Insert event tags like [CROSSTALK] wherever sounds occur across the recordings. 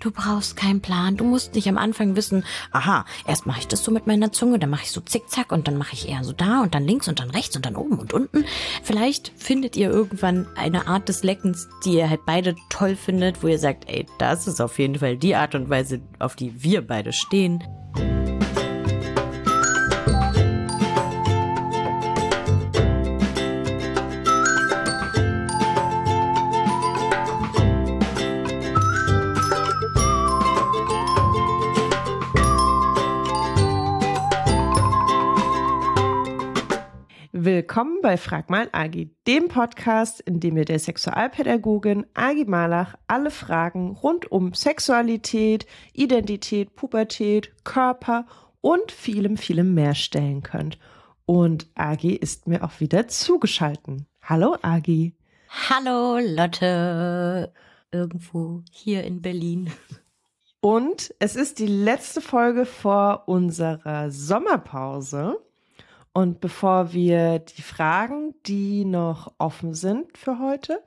Du brauchst keinen Plan. Du musst nicht am Anfang wissen, aha, erst mache ich das so mit meiner Zunge, dann mache ich so zickzack und dann mache ich eher so da und dann links und dann rechts und dann oben und unten. Vielleicht findet ihr irgendwann eine Art des Leckens, die ihr halt beide toll findet, wo ihr sagt, ey, das ist auf jeden Fall die Art und Weise, auf die wir beide stehen. Willkommen bei Frag mal Agi, dem Podcast, in dem wir der Sexualpädagogin Agi Malach alle Fragen rund um Sexualität, Identität, Pubertät, Körper und vielem, vielem mehr stellen könnt. Und Agi ist mir auch wieder zugeschalten. Hallo Agi. Hallo Lotte. Irgendwo hier in Berlin. Und es ist die letzte Folge vor unserer Sommerpause. Und bevor wir die Fragen, die noch offen sind für heute,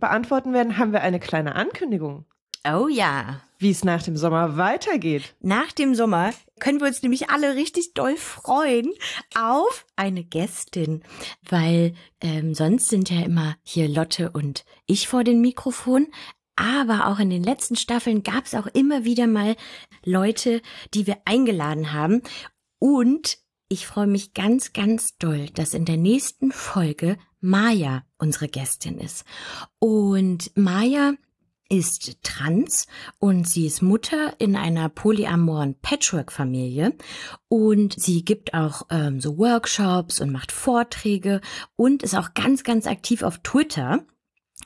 beantworten werden, haben wir eine kleine Ankündigung. Oh ja. Wie es nach dem Sommer weitergeht. Nach dem Sommer können wir uns nämlich alle richtig doll freuen auf eine Gästin, weil ähm, sonst sind ja immer hier Lotte und ich vor dem Mikrofon. Aber auch in den letzten Staffeln gab es auch immer wieder mal Leute, die wir eingeladen haben. Und ich freue mich ganz, ganz doll, dass in der nächsten Folge Maya unsere Gästin ist. Und Maya ist trans und sie ist Mutter in einer polyamoren Patchwork-Familie und sie gibt auch ähm, so Workshops und macht Vorträge und ist auch ganz, ganz aktiv auf Twitter.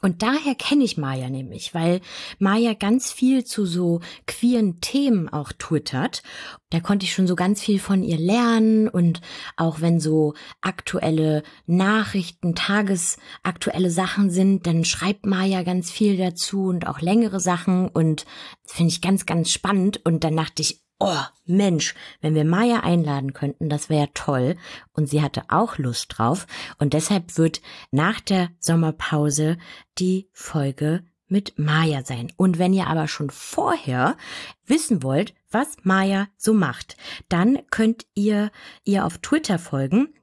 Und daher kenne ich Maya nämlich, weil Maya ganz viel zu so queeren Themen auch twittert. Da konnte ich schon so ganz viel von ihr lernen und auch wenn so aktuelle Nachrichten, tagesaktuelle Sachen sind, dann schreibt Maya ganz viel dazu und auch längere Sachen und finde ich ganz, ganz spannend. Und dann dachte ich, oh Mensch, wenn wir Maya einladen könnten, das wäre toll. Und sie hatte auch Lust drauf. Und deshalb wird nach der Sommerpause die Folge mit Maya sein. Und wenn ihr aber schon vorher wissen wollt, was Maya so macht, dann könnt ihr ihr auf Twitter folgen.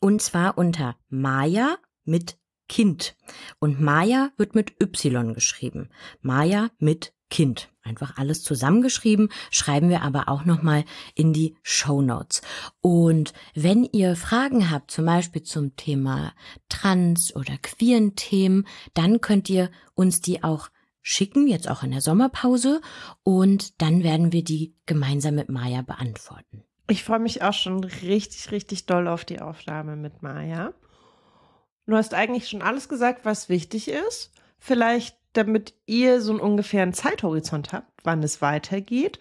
Und zwar unter Maya mit Kind. Und Maya wird mit Y geschrieben. Maya mit Kind. Einfach alles zusammengeschrieben, schreiben wir aber auch nochmal in die Show Notes. Und wenn ihr Fragen habt, zum Beispiel zum Thema Trans oder queeren Themen, dann könnt ihr uns die auch schicken, jetzt auch in der Sommerpause. Und dann werden wir die gemeinsam mit Maya beantworten. Ich freue mich auch schon richtig, richtig doll auf die Aufnahme mit Maya. Du hast eigentlich schon alles gesagt, was wichtig ist. Vielleicht damit ihr so einen ungefähren Zeithorizont habt, wann es weitergeht,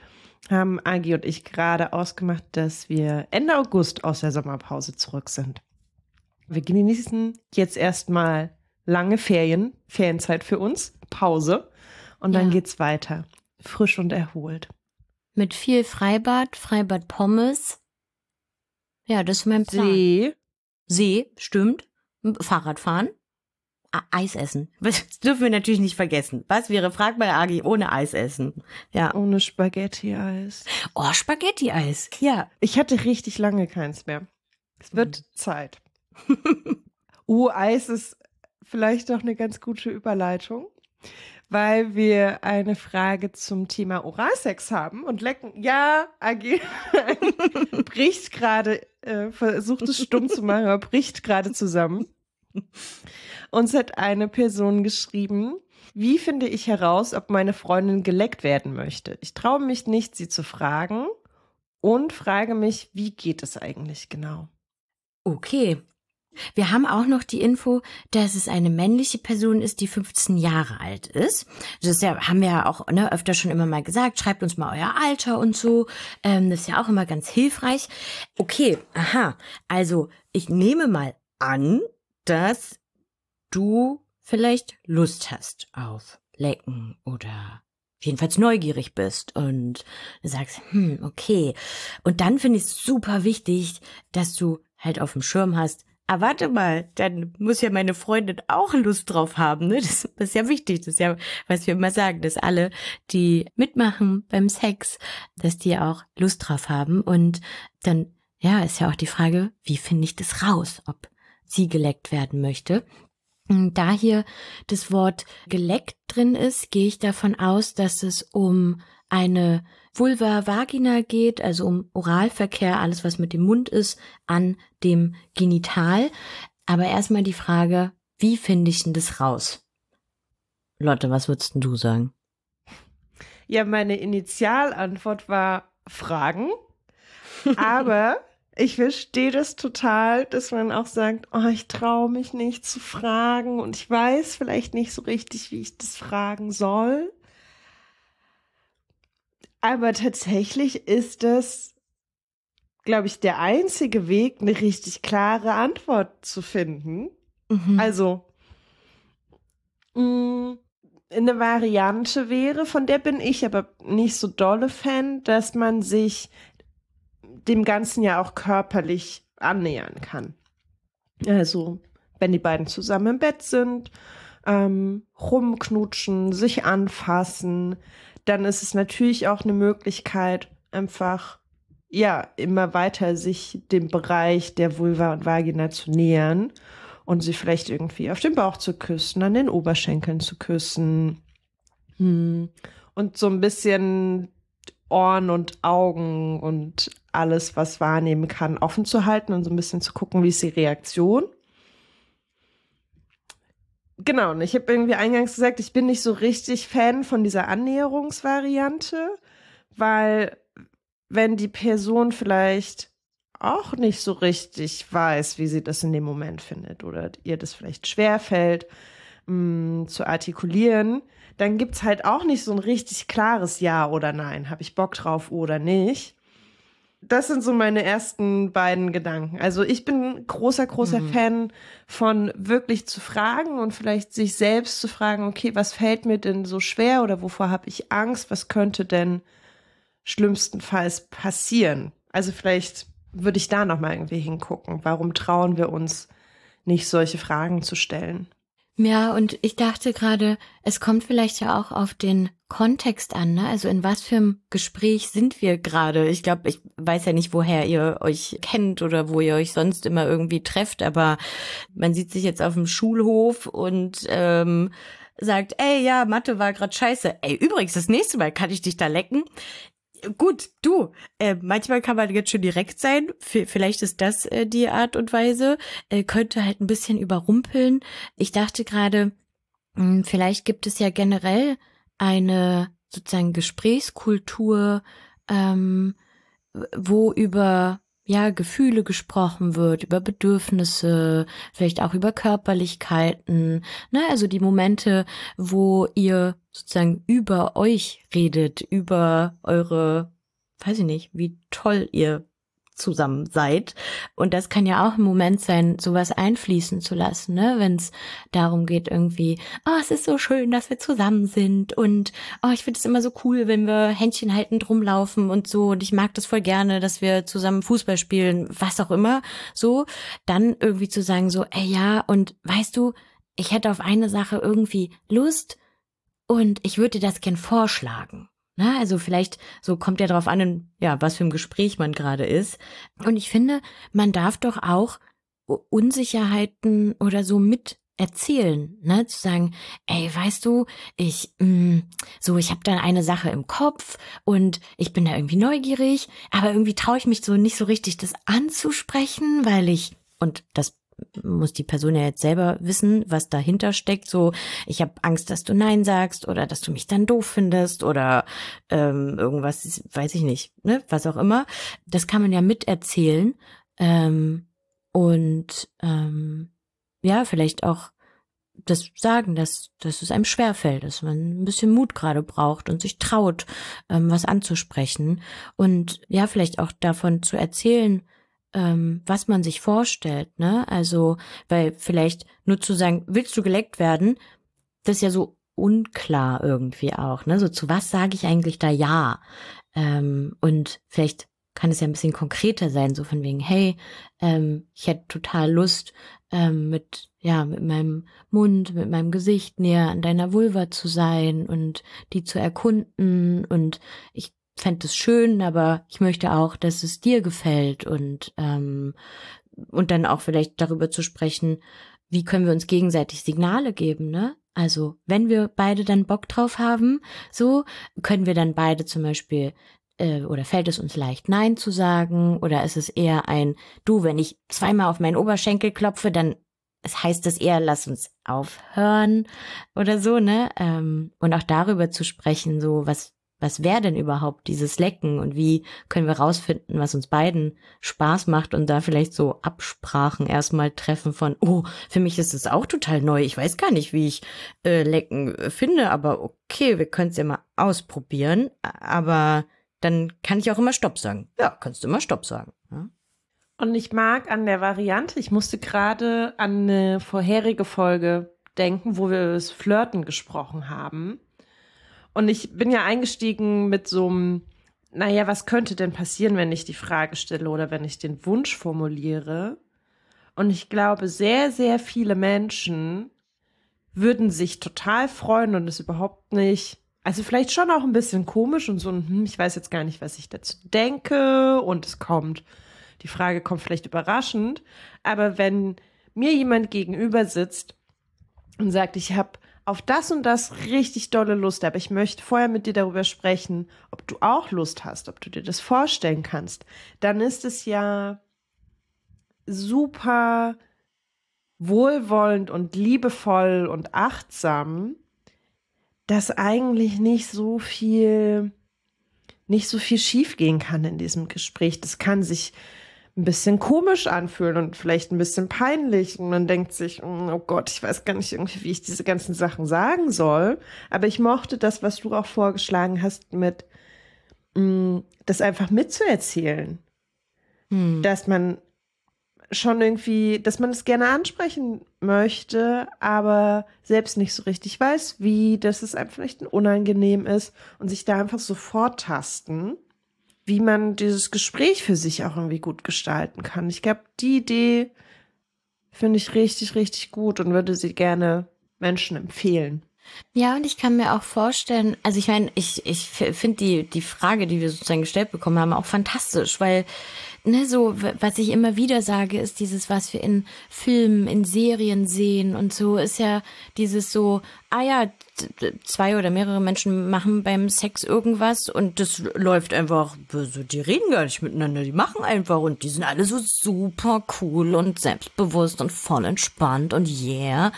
haben Agi und ich gerade ausgemacht, dass wir Ende August aus der Sommerpause zurück sind. Wir genießen jetzt erstmal lange Ferien, Ferienzeit für uns, Pause und dann ja. geht's weiter, frisch und erholt. Mit viel Freibad, Freibad Pommes. Ja, das ist mein Plan. See. See, stimmt. Fahrradfahren. Eis essen. Das dürfen wir natürlich nicht vergessen. Was wäre, frag mal Agi, ohne Eis essen? Ja. Ohne Spaghetti-Eis. Oh, Spaghetti-Eis. Ja. Ich hatte richtig lange keins mehr. Es wird mhm. Zeit. [LAUGHS] uh, Eis ist vielleicht doch eine ganz gute Überleitung, weil wir eine Frage zum Thema Oralsex haben und lecken. Ja, Agi [LAUGHS] bricht gerade, äh, versucht es stumm zu machen, aber bricht gerade zusammen. Uns hat eine Person geschrieben, wie finde ich heraus, ob meine Freundin geleckt werden möchte? Ich traue mich nicht, sie zu fragen und frage mich, wie geht es eigentlich genau? Okay. Wir haben auch noch die Info, dass es eine männliche Person ist, die 15 Jahre alt ist. Das ist ja, haben wir ja auch ne, öfter schon immer mal gesagt, schreibt uns mal euer Alter und so. Ähm, das ist ja auch immer ganz hilfreich. Okay, aha. Also ich nehme mal an, dass du vielleicht Lust hast auf Lecken oder jedenfalls neugierig bist und sagst, hm, okay. Und dann finde ich es super wichtig, dass du halt auf dem Schirm hast, ah, warte mal, dann muss ja meine Freundin auch Lust drauf haben, ne? Das, ist ja wichtig, das ist ja, was wir immer sagen, dass alle, die mitmachen beim Sex, dass die auch Lust drauf haben und dann, ja, ist ja auch die Frage, wie finde ich das raus, ob sie geleckt werden möchte. Da hier das Wort geleckt drin ist, gehe ich davon aus, dass es um eine Vulva Vagina geht, also um Oralverkehr, alles was mit dem Mund ist, an dem Genital. Aber erstmal die Frage, wie finde ich denn das raus? Lotte, was würdest du sagen? Ja, meine Initialantwort war Fragen. [LAUGHS] Aber ich verstehe das total, dass man auch sagt, oh, ich traue mich nicht zu fragen und ich weiß vielleicht nicht so richtig, wie ich das fragen soll. Aber tatsächlich ist das, glaube ich, der einzige Weg, eine richtig klare Antwort zu finden. Mhm. Also, mh, mm, eine Variante wäre, von der bin ich aber nicht so dolle Fan, dass man sich dem Ganzen ja auch körperlich annähern kann. Also, wenn die beiden zusammen im Bett sind, ähm, rumknutschen, sich anfassen, dann ist es natürlich auch eine Möglichkeit, einfach ja immer weiter sich dem Bereich der Vulva und Vagina zu nähern und sie vielleicht irgendwie auf den Bauch zu küssen, an den Oberschenkeln zu küssen hm. und so ein bisschen Ohren und Augen und alles, was wahrnehmen kann, offen zu halten und so ein bisschen zu gucken, wie ist die Reaktion. Genau, und ich habe irgendwie eingangs gesagt, ich bin nicht so richtig Fan von dieser Annäherungsvariante, weil wenn die Person vielleicht auch nicht so richtig weiß, wie sie das in dem Moment findet oder ihr das vielleicht schwerfällt mh, mm, zu artikulieren, dann gibt's halt auch nicht so ein richtig klares Ja oder Nein. Habe ich Bock drauf oder nicht? Das sind so meine ersten beiden Gedanken. Also ich bin großer, großer mhm. Fan von wirklich zu fragen und vielleicht sich selbst zu fragen, okay, was fällt mir denn so schwer oder wovor habe ich Angst? Was könnte denn schlimmstenfalls passieren? Also vielleicht würde ich da noch mal irgendwie hingucken. Warum trauen wir uns nicht solche Fragen zu stellen? Ja, und ich dachte gerade, es kommt vielleicht ja auch auf den Kontext an, ne? Also in was für einem Gespräch sind wir gerade? Ich glaube, ich weiß ja nicht, woher ihr euch kennt oder wo ihr euch sonst immer irgendwie trefft, aber man sieht sich jetzt auf dem Schulhof und ähm, sagt, ey, ja, Mathe war grad scheiße. Ey, übrigens, das nächste Mal kann ich dich da lecken gut, du, äh, manchmal kann man jetzt schon direkt sein. V vielleicht ist das äh, die Art und Weise. Äh, könnte halt ein bisschen überrumpeln. Ich dachte gerade, hm, vielleicht gibt es ja generell eine sozusagen Gesprächskultur, ähm, wo über ja, Gefühle gesprochen wird, über Bedürfnisse, vielleicht auch über Körperlichkeiten, ne, also die Momente, wo ihr sozusagen über euch redet, über eure, weiß ich nicht, wie toll ihr zusammen seid. Und das kann ja auch ein Moment sein, sowas einfließen zu lassen, ne? wenn es darum geht, irgendwie, oh, es ist so schön, dass wir zusammen sind und oh, ich finde es immer so cool, wenn wir Händchen haltend rumlaufen und so und ich mag das voll gerne, dass wir zusammen Fußball spielen, was auch immer, so, dann irgendwie zu sagen, so, ey ja, und weißt du, ich hätte auf eine Sache irgendwie Lust und ich würde dir das gern vorschlagen. Na, also vielleicht so kommt ja drauf an, ja, was für ein Gespräch man gerade ist. Und ich finde, man darf doch auch Unsicherheiten oder so mit erzählen, ne, zu sagen, ey, weißt du, ich mh, mm, so, ich habe da eine Sache im Kopf und ich bin da irgendwie neugierig, aber irgendwie traue ich mich so nicht so richtig, das anzusprechen, weil ich und das muss die Person ja jetzt selber wissen, was dahinter steckt. So, ich habe Angst, dass du Nein sagst oder dass du mich dann doof findest oder ähm, irgendwas, weiß ich nicht, ne, was auch immer. Das kann man ja miterzählen ähm, und ähm, ja, vielleicht auch das sagen, dass, dass es einem schwerfällt, dass man ein bisschen Mut gerade braucht und sich traut, ähm, was anzusprechen und ja, vielleicht auch davon zu erzählen, ähm, was man sich vorstellt, ne? Also, weil vielleicht nur zu sagen, willst du geleckt werden, das ist ja so unklar irgendwie auch, ne? So zu was sage ich eigentlich da ja? Ähm, und vielleicht kann es ja ein bisschen konkreter sein, so von wegen, hey, ähm, ich hätte total Lust, ähm, mit, ja, mit meinem Mund, mit meinem Gesicht näher an deiner Vulva zu sein und die zu erkunden und ich fände es schön, aber ich möchte auch, dass es dir gefällt und, ähm, und dann auch vielleicht darüber zu sprechen, wie können wir uns gegenseitig Signale geben, ne? Also, wenn wir beide dann Bock drauf haben, so können wir dann beide zum Beispiel äh, oder fällt es uns leicht, Nein zu sagen? Oder ist es eher ein, du, wenn ich zweimal auf meinen Oberschenkel klopfe, dann heißt es eher, lass uns aufhören oder so, ne? Ähm, und auch darüber zu sprechen, so was was wäre denn überhaupt dieses Lecken und wie können wir rausfinden, was uns beiden Spaß macht und da vielleicht so Absprachen erstmal treffen von, oh, für mich ist es auch total neu, ich weiß gar nicht, wie ich äh, Lecken äh, finde, aber okay, wir können es ja mal ausprobieren, aber dann kann ich auch immer Stopp sagen. Ja, kannst du immer Stopp sagen. Ja? Und ich mag an der Variante, ich musste gerade an eine vorherige Folge denken, wo wir das Flirten gesprochen haben. Und ich bin ja eingestiegen mit so einem, naja, was könnte denn passieren, wenn ich die Frage stelle oder wenn ich den Wunsch formuliere? Und ich glaube, sehr, sehr viele Menschen würden sich total freuen und es überhaupt nicht, also vielleicht schon auch ein bisschen komisch und so, hm, ich weiß jetzt gar nicht, was ich dazu denke und es kommt, die Frage kommt vielleicht überraschend, aber wenn mir jemand gegenüber sitzt und sagt, ich habe auf das und das richtig dolle Lust, aber ich möchte vorher mit dir darüber sprechen, ob du auch Lust hast, ob du dir das vorstellen kannst, dann ist es ja super wohlwollend und liebevoll und achtsam, dass eigentlich nicht so viel nicht so viel schiefgehen kann in diesem Gespräch. Das kann sich ein bisschen komisch anfühlen und vielleicht ein bisschen peinlich. Und man denkt sich, mm, oh Gott, ich weiß gar nicht irgendwie, wie ich diese ganzen Sachen sagen soll. Aber ich mochte das, was du auch vorgeschlagen hast, mit mm, das einfach mitzuerzählen. Hm. Dass man schon irgendwie, dass man es gerne ansprechen möchte, aber selbst nicht so richtig weiß, wie, dass es einem vielleicht unangenehm ist und sich da einfach so vortasten wie man dieses Gespräch für sich auch irgendwie gut gestalten kann. Ich glaube, die Idee finde ich richtig, richtig gut und würde sie gerne Menschen empfehlen. Ja, und ich kann mir auch vorstellen, also ich meine, ich, ich finde die, die Frage, die wir sozusagen gestellt bekommen haben, auch fantastisch, weil ne, so, was ich immer wieder sage, ist dieses, was wir in Filmen, in Serien sehen und so, ist ja dieses so, ah ja, zwei oder mehrere Menschen machen beim Sex irgendwas und das läuft einfach, so, die reden gar nicht miteinander, die machen einfach und die sind alle so super cool und selbstbewusst und voll entspannt und yeah.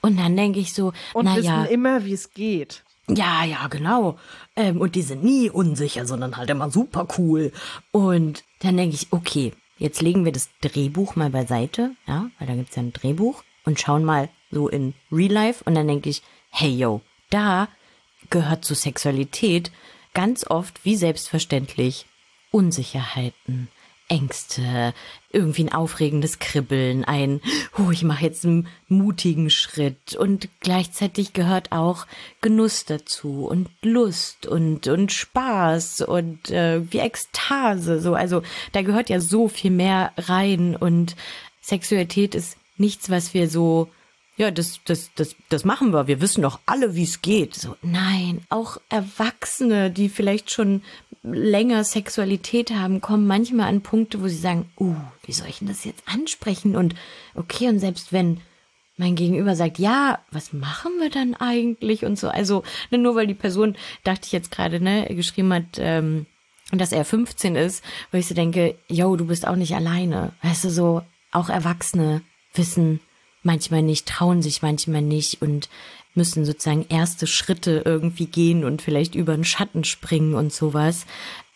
Und dann denke ich so, und na wissen ja, immer, wie es geht. Ja, ja, genau. Ähm, und die sind nie unsicher, sondern halt immer super cool. Und dann denke ich, okay, jetzt legen wir das Drehbuch mal beiseite, ja, weil da gibt's ja ein Drehbuch und schauen mal so in Real Life und dann denke ich, hey yo, da gehört zur Sexualität ganz oft wie selbstverständlich Unsicherheiten, Ängste, irgendwie ein aufregendes Kribbeln, ein, oh, ich mache jetzt einen mutigen Schritt und gleichzeitig gehört auch Genuss dazu und Lust und und Spaß und äh, wie Ekstase, so also da gehört ja so viel mehr rein und Sexualität ist nichts, was wir so ja, das, das, das, das machen wir. Wir wissen doch alle, wie es geht. So, nein, auch Erwachsene, die vielleicht schon länger Sexualität haben, kommen manchmal an Punkte, wo sie sagen, uh, wie soll ich denn das jetzt ansprechen? Und okay, und selbst wenn mein Gegenüber sagt, ja, was machen wir dann eigentlich und so. Also ne, nur weil die Person, dachte ich jetzt gerade, ne, geschrieben hat, ähm, dass er 15 ist, wo ich so denke, yo, du bist auch nicht alleine. Weißt du, so auch Erwachsene wissen, manchmal nicht, trauen sich manchmal nicht und müssen sozusagen erste Schritte irgendwie gehen und vielleicht über den Schatten springen und sowas.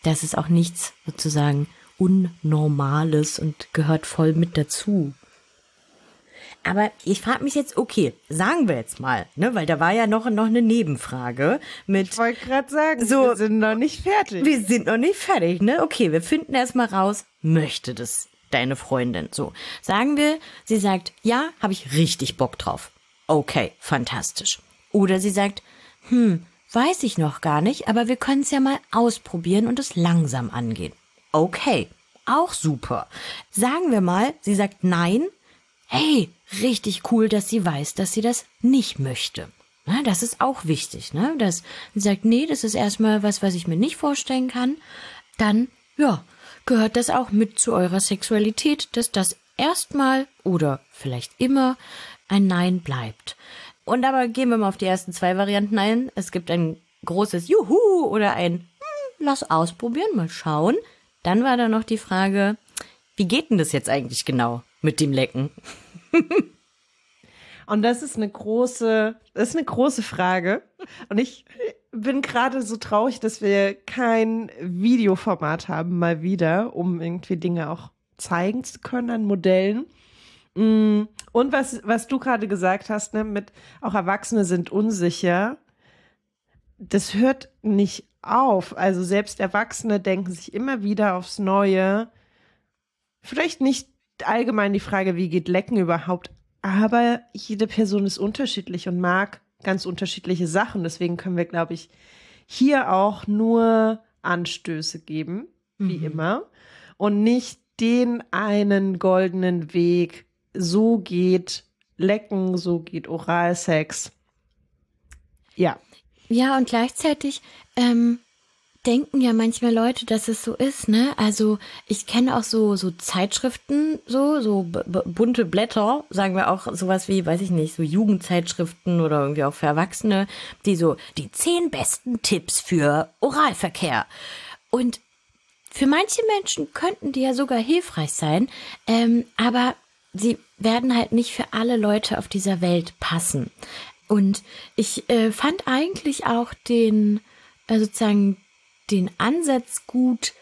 Das ist auch nichts sozusagen Unnormales und gehört voll mit dazu. Aber ich frage mich jetzt, okay, sagen wir jetzt mal, ne, weil da war ja noch, noch eine Nebenfrage mit. Ich wollte gerade sagen, so, wir sind noch nicht fertig. Wir sind noch nicht fertig, ne? Okay, wir finden erstmal raus, möchte das deine Freundin. So, sagen wir, sie sagt, ja, habe ich richtig Bock drauf. Okay, fantastisch. Oder sie sagt, hm, weiß ich noch gar nicht, aber wir können es ja mal ausprobieren und es langsam angehen. Okay, auch super. Sagen wir mal, sie sagt nein. Hey, richtig cool, dass sie weiß, dass sie das nicht möchte. Na, das ist auch wichtig, ne? Dass sie sagt, nee, das ist erstmal was, was ich mir nicht vorstellen kann. Dann, ja, gehört das auch mit zu eurer Sexualität, dass das erstmal oder vielleicht immer ein Nein bleibt. Und aber gehen wir mal auf die ersten zwei Varianten ein. Es gibt ein großes Juhu oder ein hm, Lass ausprobieren, mal schauen. Dann war da noch die Frage, wie geht denn das jetzt eigentlich genau mit dem Lecken? [LAUGHS] Und das ist eine große, das ist eine große Frage. Und ich bin gerade so traurig, dass wir kein Videoformat haben, mal wieder, um irgendwie Dinge auch zeigen zu können an Modellen. Mm, und was, was du gerade gesagt hast, ne, mit auch Erwachsene sind unsicher, das hört nicht auf. Also selbst Erwachsene denken sich immer wieder aufs Neue. Vielleicht nicht allgemein die Frage, wie geht Lecken überhaupt, aber jede Person ist unterschiedlich und mag ganz unterschiedliche Sachen. Deswegen können wir, glaube ich, hier auch nur Anstöße geben, wie mhm. immer, und nicht den einen goldenen Weg. So geht Lecken, so geht Oralsex. Ja. Ja, und gleichzeitig ähm, denken ja manchmal Leute, dass es so ist, ne? Also ich kenne auch so so Zeitschriften, so so bunte Blätter, sagen wir auch sowas wie, weiß ich nicht, so Jugendzeitschriften oder irgendwie auch für Erwachsene, die so die zehn besten Tipps für Oralverkehr. Und für manche Menschen könnten die ja sogar hilfreich sein, ähm, aber sie werden halt nicht für alle Leute auf dieser Welt passen. Und ich äh, fand eigentlich auch den äh, sozusagen den Ansatz gut,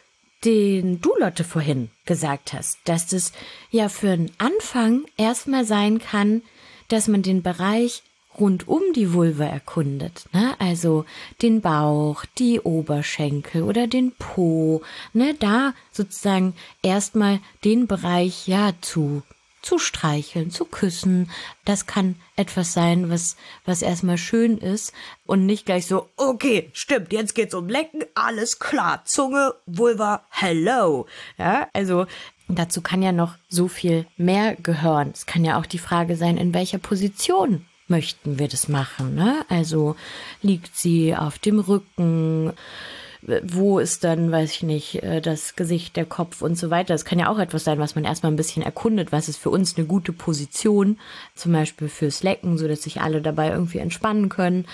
den du, Lotte, vorhin gesagt hast, dass das ja für einen Anfang erstmal sein kann, dass man den Bereich rund um die Vulva erkundet, ne? Also den Bauch, die Oberschenkel oder den Po, ne? Da sozusagen erstmal den Bereich ja zu zu streicheln, zu küssen. Das kann etwas sein, was, was erstmal schön ist und nicht gleich so, okay, stimmt, jetzt geht's um Lecken, alles klar, Zunge, Vulva, hello. Ja, also, dazu kann ja noch so viel mehr gehören. Es kann ja auch die Frage sein, in welcher Position möchten wir das machen, ne? Also, liegt sie auf dem Rücken? Wo ist dann, weiß ich nicht, äh, das Gesicht, der Kopf und so weiter. Das kann ja auch etwas sein, was man erstmal ein bisschen erkundet. Was ist für uns eine gute Position, zum Beispiel fürs Lecken, so dass sich alle dabei irgendwie entspannen können.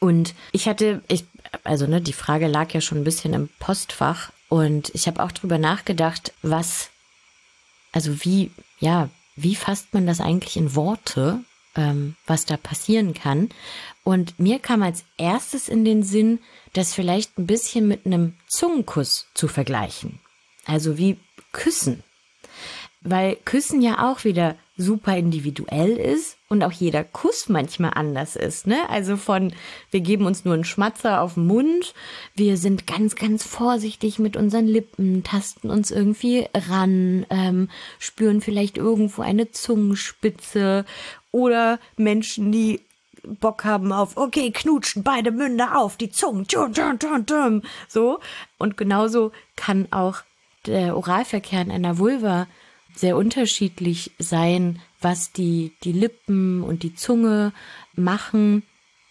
Und ich hatte, ich, also ne, die Frage lag ja schon ein bisschen im Postfach und ich habe auch drüber nachgedacht, was, also wie, ja, wie fasst man das eigentlich in Worte, ähm, was da passieren kann? Und mir kam als erstes in den Sinn, das vielleicht ein bisschen mit einem Zungenkuss zu vergleichen. Also wie Küssen. Weil Küssen ja auch wieder super individuell ist und auch jeder Kuss manchmal anders ist, ne? Also von, wir geben uns nur einen Schmatzer auf den Mund, wir sind ganz, ganz vorsichtig mit unseren Lippen, tasten uns irgendwie ran, ähm, spüren vielleicht irgendwo eine Zungenspitze oder Menschen, die Bock haben auf, okay, knutschen beide Münder auf, die Zungen, so. Und genauso kann auch der Oralverkehr in einer Vulva sehr unterschiedlich sein, was die, die Lippen und die Zunge machen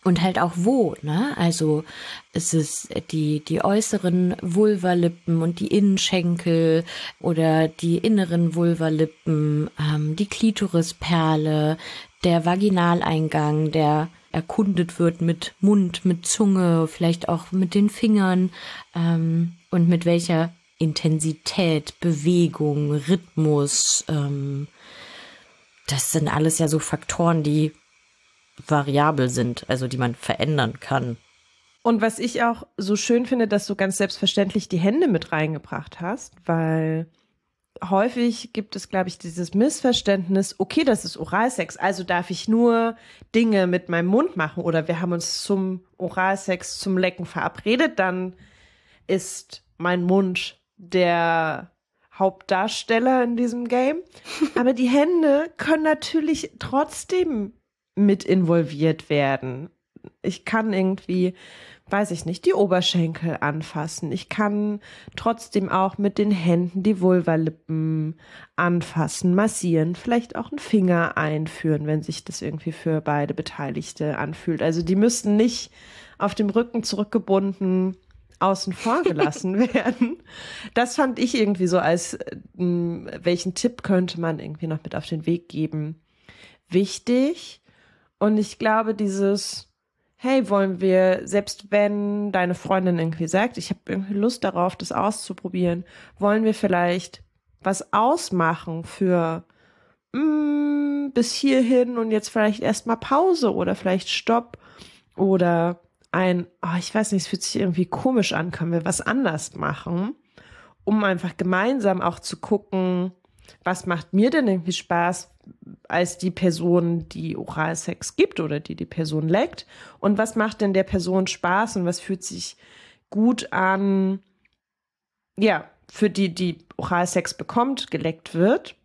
und halt auch wo, ne? Also es ist die, die äußeren Vulvalippen und die Innenschenkel oder die inneren Vulvalippen, ähm, die Klitorisperle, der Vaginaleingang, der erkundet wird mit Mund, mit Zunge, vielleicht auch mit den Fingern ähm, und mit welcher Intensität, Bewegung, Rhythmus. Ähm, das sind alles ja so Faktoren, die variabel sind, also die man verändern kann. Und was ich auch so schön finde, dass du ganz selbstverständlich die Hände mit reingebracht hast, weil häufig gibt es, glaube ich, dieses Missverständnis, okay, das ist Oralsex, also darf ich nur Dinge mit meinem Mund machen oder wir haben uns zum Oralsex, zum Lecken verabredet, dann ist mein Mund der Hauptdarsteller in diesem Game. [LAUGHS] Aber die Hände können natürlich trotzdem mit involviert werden ich kann irgendwie weiß ich nicht, die Oberschenkel anfassen. Ich kann trotzdem auch mit den Händen die Vulvalippen anfassen, massieren, vielleicht auch einen Finger einführen, wenn sich das irgendwie für beide Beteiligte anfühlt. Also die müssten nicht auf dem Rücken zurückgebunden außen vor gelassen [LAUGHS] werden. Das fand ich irgendwie so als, äh, welchen Tipp könnte man irgendwie noch mit auf den Weg geben? Wichtig. Und ich glaube, dieses, hey, wollen wir, selbst wenn deine Freundin irgendwie sagt, ich habe irgendwie Lust darauf, das auszuprobieren, wollen wir vielleicht was ausmachen für mm, bis hierhin und jetzt vielleicht erstmal Pause oder vielleicht Stopp oder ein, oh, ich weiß nicht, es fühlt sich irgendwie komisch an, können wir was anders machen, um einfach gemeinsam auch zu gucken, was macht mir denn irgendwie Spaß als die Person, die Oralsex gibt oder die die Person leckt? Und was macht denn der Person Spaß und was fühlt sich gut an? Ja, für die, die Oralsex bekommt, geleckt wird,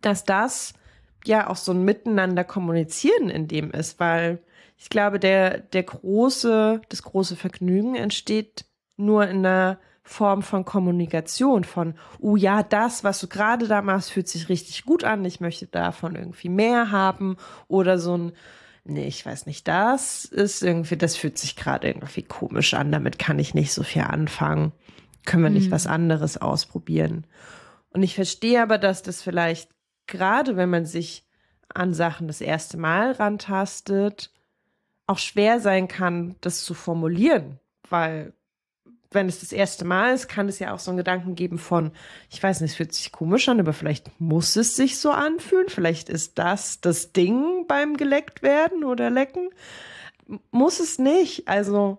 dass das ja auch so ein Miteinander kommunizieren in dem ist, weil ich glaube, der, der große, das große Vergnügen entsteht nur in einer Form von Kommunikation, von, oh ja, das, was du gerade da machst, fühlt sich richtig gut an, ich möchte davon irgendwie mehr haben oder so ein, nee, ich weiß nicht, das ist irgendwie, das fühlt sich gerade irgendwie komisch an, damit kann ich nicht so viel anfangen. Können wir nicht mhm. was anderes ausprobieren? Und ich verstehe aber, dass das vielleicht gerade, wenn man sich an Sachen das erste Mal rantastet, auch schwer sein kann, das zu formulieren, weil wenn es das erste Mal ist, kann es ja auch so einen Gedanken geben von, ich weiß nicht, es fühlt sich komisch an, aber vielleicht muss es sich so anfühlen. Vielleicht ist das das Ding beim geleckt werden oder lecken. Muss es nicht. Also,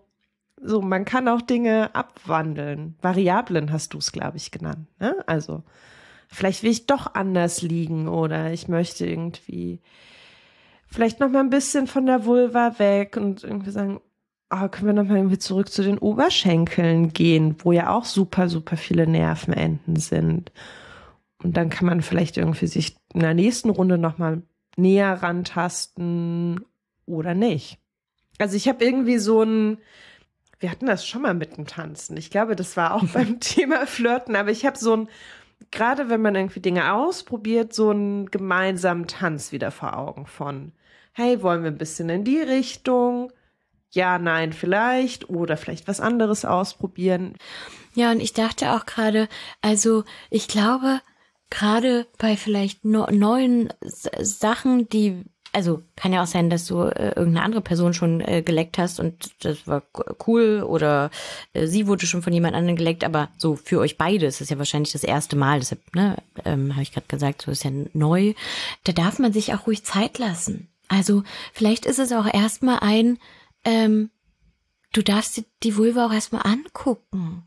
so, man kann auch Dinge abwandeln. Variablen hast du es, glaube ich, genannt. Ne? Also, vielleicht will ich doch anders liegen oder ich möchte irgendwie vielleicht noch mal ein bisschen von der Vulva weg und irgendwie sagen, oh, können wir nochmal irgendwie zurück zu den Oberschenkeln gehen, wo ja auch super, super viele Nervenenden sind. Und dann kann man vielleicht irgendwie sich in der nächsten Runde nochmal näher rantasten oder nicht. Also ich habe irgendwie so ein, wir hatten das schon mal mit dem Tanzen. Ich glaube, das war auch [LAUGHS] beim Thema Flirten, aber ich habe so ein, gerade wenn man irgendwie Dinge ausprobiert, so einen gemeinsamen Tanz wieder vor Augen von, hey, wollen wir ein bisschen in die Richtung? Ja, nein, vielleicht oder vielleicht was anderes ausprobieren. Ja, und ich dachte auch gerade, also ich glaube, gerade bei vielleicht no neuen Sachen, die also kann ja auch sein, dass du äh, irgendeine andere Person schon äh, geleckt hast und das war cool oder äh, sie wurde schon von jemand anderem geleckt, aber so für euch beide ist es ja wahrscheinlich das erste Mal, deshalb, ne, ähm, habe ich gerade gesagt, so ist ja neu. Da darf man sich auch ruhig Zeit lassen. Also vielleicht ist es auch erstmal ein, ähm, du darfst dir die Vulva auch erstmal angucken.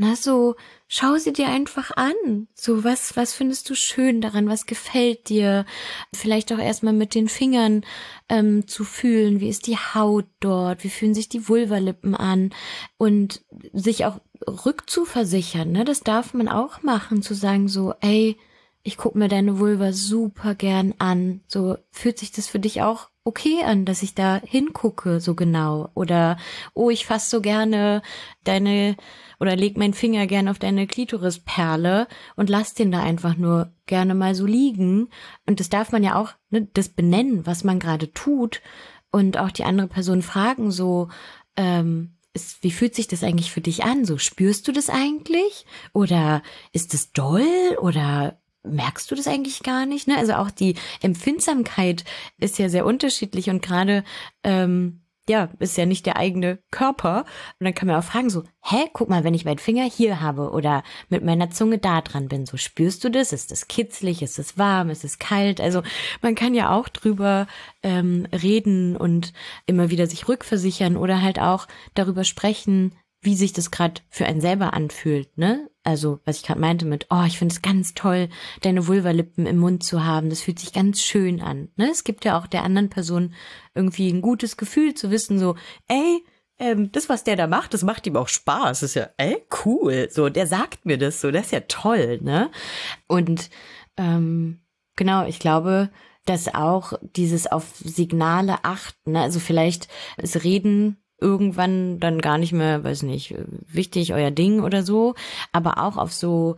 Na, so, schau sie dir einfach an. So, was, was findest du schön daran? Was gefällt dir? Vielleicht auch erstmal mit den Fingern ähm, zu fühlen. Wie ist die Haut dort? Wie fühlen sich die Vulvalippen an? Und sich auch rückzuversichern, ne? Das darf man auch machen, zu sagen so, ey, ich guck mir deine Vulva super gern an. So, fühlt sich das für dich auch okay an, dass ich da hingucke so genau? Oder oh, ich fasse so gerne deine oder leg meinen Finger gerne auf deine Klitorisperle und lass den da einfach nur gerne mal so liegen. Und das darf man ja auch ne, das benennen, was man gerade tut. Und auch die andere Person fragen so ähm, ist, wie fühlt sich das eigentlich für dich an? So spürst du das eigentlich? Oder ist es doll? Oder merkst du das eigentlich gar nicht? Ne? Also auch die Empfindsamkeit ist ja sehr unterschiedlich und gerade ähm, ja, ist ja nicht der eigene Körper. Und dann kann man auch fragen so, hä, guck mal, wenn ich meinen Finger hier habe oder mit meiner Zunge da dran bin, so spürst du das? Ist das kitzlig? Ist es warm? Ist es kalt? Also man kann ja auch drüber ähm, reden und immer wieder sich rückversichern oder halt auch darüber sprechen, wie sich das gerade für einen selber anfühlt, ne? Also, was ich gerade meinte mit, oh, ich finde es ganz toll, deine Vulvalippen im Mund zu haben. Das fühlt sich ganz schön an. Ne? Es gibt ja auch der anderen Person irgendwie ein gutes Gefühl zu wissen, so, ey, ähm, das, was der da macht, das macht ihm auch Spaß. Das ist ja, ey, cool. So, der sagt mir das so, das ist ja toll, ne? Und ähm, genau, ich glaube, dass auch dieses auf Signale achten, ne? also vielleicht ist Reden irgendwann dann gar nicht mehr, weiß nicht, wichtig, euer Ding oder so, aber auch auf so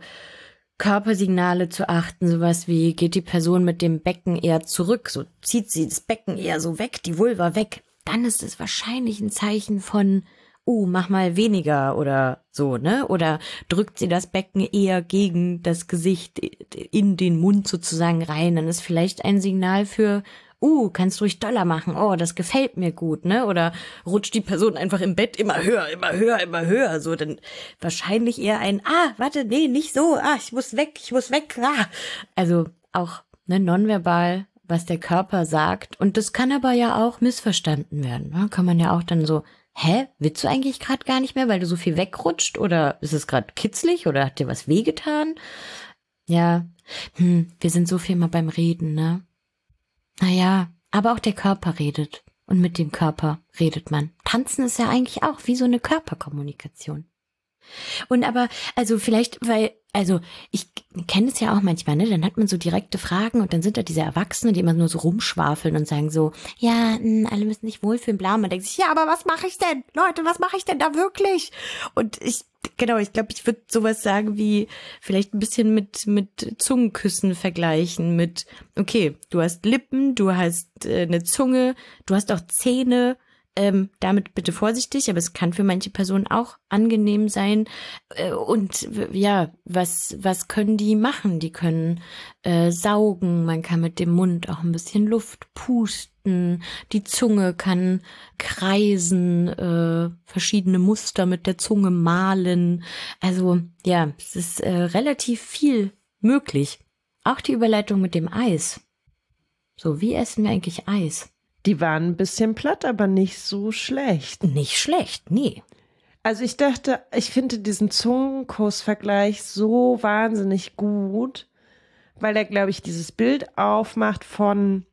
Körpersignale zu achten, sowas wie geht die Person mit dem Becken eher zurück, so zieht sie das Becken eher so weg, die Vulva weg, dann ist es wahrscheinlich ein Zeichen von uh, mach mal weniger oder so, ne? Oder drückt sie das Becken eher gegen das Gesicht in den Mund sozusagen rein, dann ist vielleicht ein Signal für uh, kannst du ruhig doller machen, oh, das gefällt mir gut, ne? Oder rutscht die Person einfach im Bett immer höher, immer höher, immer höher, so, dann wahrscheinlich eher ein, ah, warte, nee, nicht so, ah, ich muss weg, ich muss weg, ah. Also auch, ne, nonverbal, was der Körper sagt. Und das kann aber ja auch missverstanden werden, ne? Kann man ja auch dann so, hä, willst du eigentlich gerade gar nicht mehr, weil du so viel wegrutscht? Oder ist es gerade kitzlig oder hat dir was wehgetan? Ja, hm, wir sind so viel mal beim Reden, ne? Naja, aber auch der Körper redet. Und mit dem Körper redet man. Tanzen ist ja eigentlich auch wie so eine Körperkommunikation. Und aber, also vielleicht, weil, also ich kenne es ja auch manchmal, ne? Dann hat man so direkte Fragen und dann sind da diese Erwachsenen, die immer nur so rumschwafeln und sagen so, ja, mh, alle müssen sich wohlfühlen, bla. Und man denkt sich, ja, aber was mache ich denn? Leute, was mache ich denn da wirklich? Und ich genau, ich glaube, ich würde sowas sagen wie vielleicht ein bisschen mit, mit Zungenküssen vergleichen, mit, okay, du hast Lippen, du hast äh, eine Zunge, du hast auch Zähne, ähm, damit bitte vorsichtig, aber es kann für manche Personen auch angenehm sein. Äh, und ja, was, was können die machen? Die können äh, saugen, man kann mit dem Mund auch ein bisschen Luft pusten, die Zunge kann kreisen, äh, verschiedene Muster mit der Zunge malen. Also ja, es ist äh, relativ viel möglich. Auch die Überleitung mit dem Eis. So, wie essen wir eigentlich Eis? Die waren ein bisschen platt, aber nicht so schlecht. Nicht schlecht, nee. Also ich dachte, ich finde diesen Zungenkussvergleich so wahnsinnig gut, weil er, glaube ich, dieses Bild aufmacht von,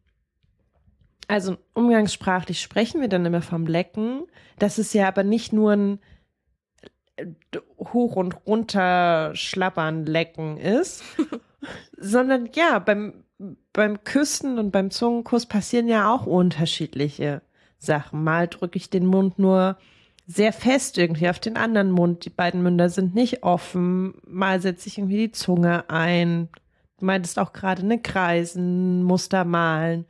also umgangssprachlich sprechen wir dann immer vom Lecken. Das ist ja aber nicht nur ein äh, hoch und runter schlappern lecken ist, [LAUGHS] sondern ja, beim beim Küssen und beim Zungenkuss passieren ja auch unterschiedliche Sachen. Mal drücke ich den Mund nur sehr fest irgendwie auf den anderen Mund. Die beiden Münder sind nicht offen. Mal setze ich irgendwie die Zunge ein. Du meintest auch gerade eine Kreisen, Muster malen.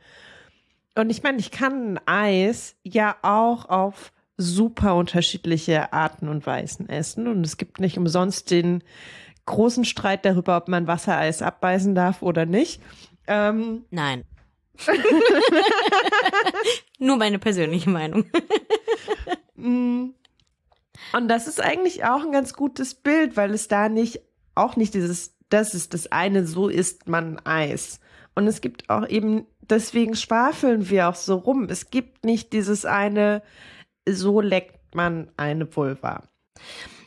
Und ich meine, ich kann ein Eis ja auch auf super unterschiedliche Arten und Weisen essen. Und es gibt nicht umsonst den großen Streit darüber, ob man Wassereis abbeißen darf oder nicht. Ähm, Nein. [LAUGHS] Nur meine persönliche Meinung. Mm. Und das ist eigentlich auch ein ganz gutes Bild, weil es da nicht, auch nicht dieses, das ist das eine, so isst man Eis. Und es gibt auch eben, deswegen schwafeln wir auch so rum. Es gibt nicht dieses eine, so leckt man eine Vulva.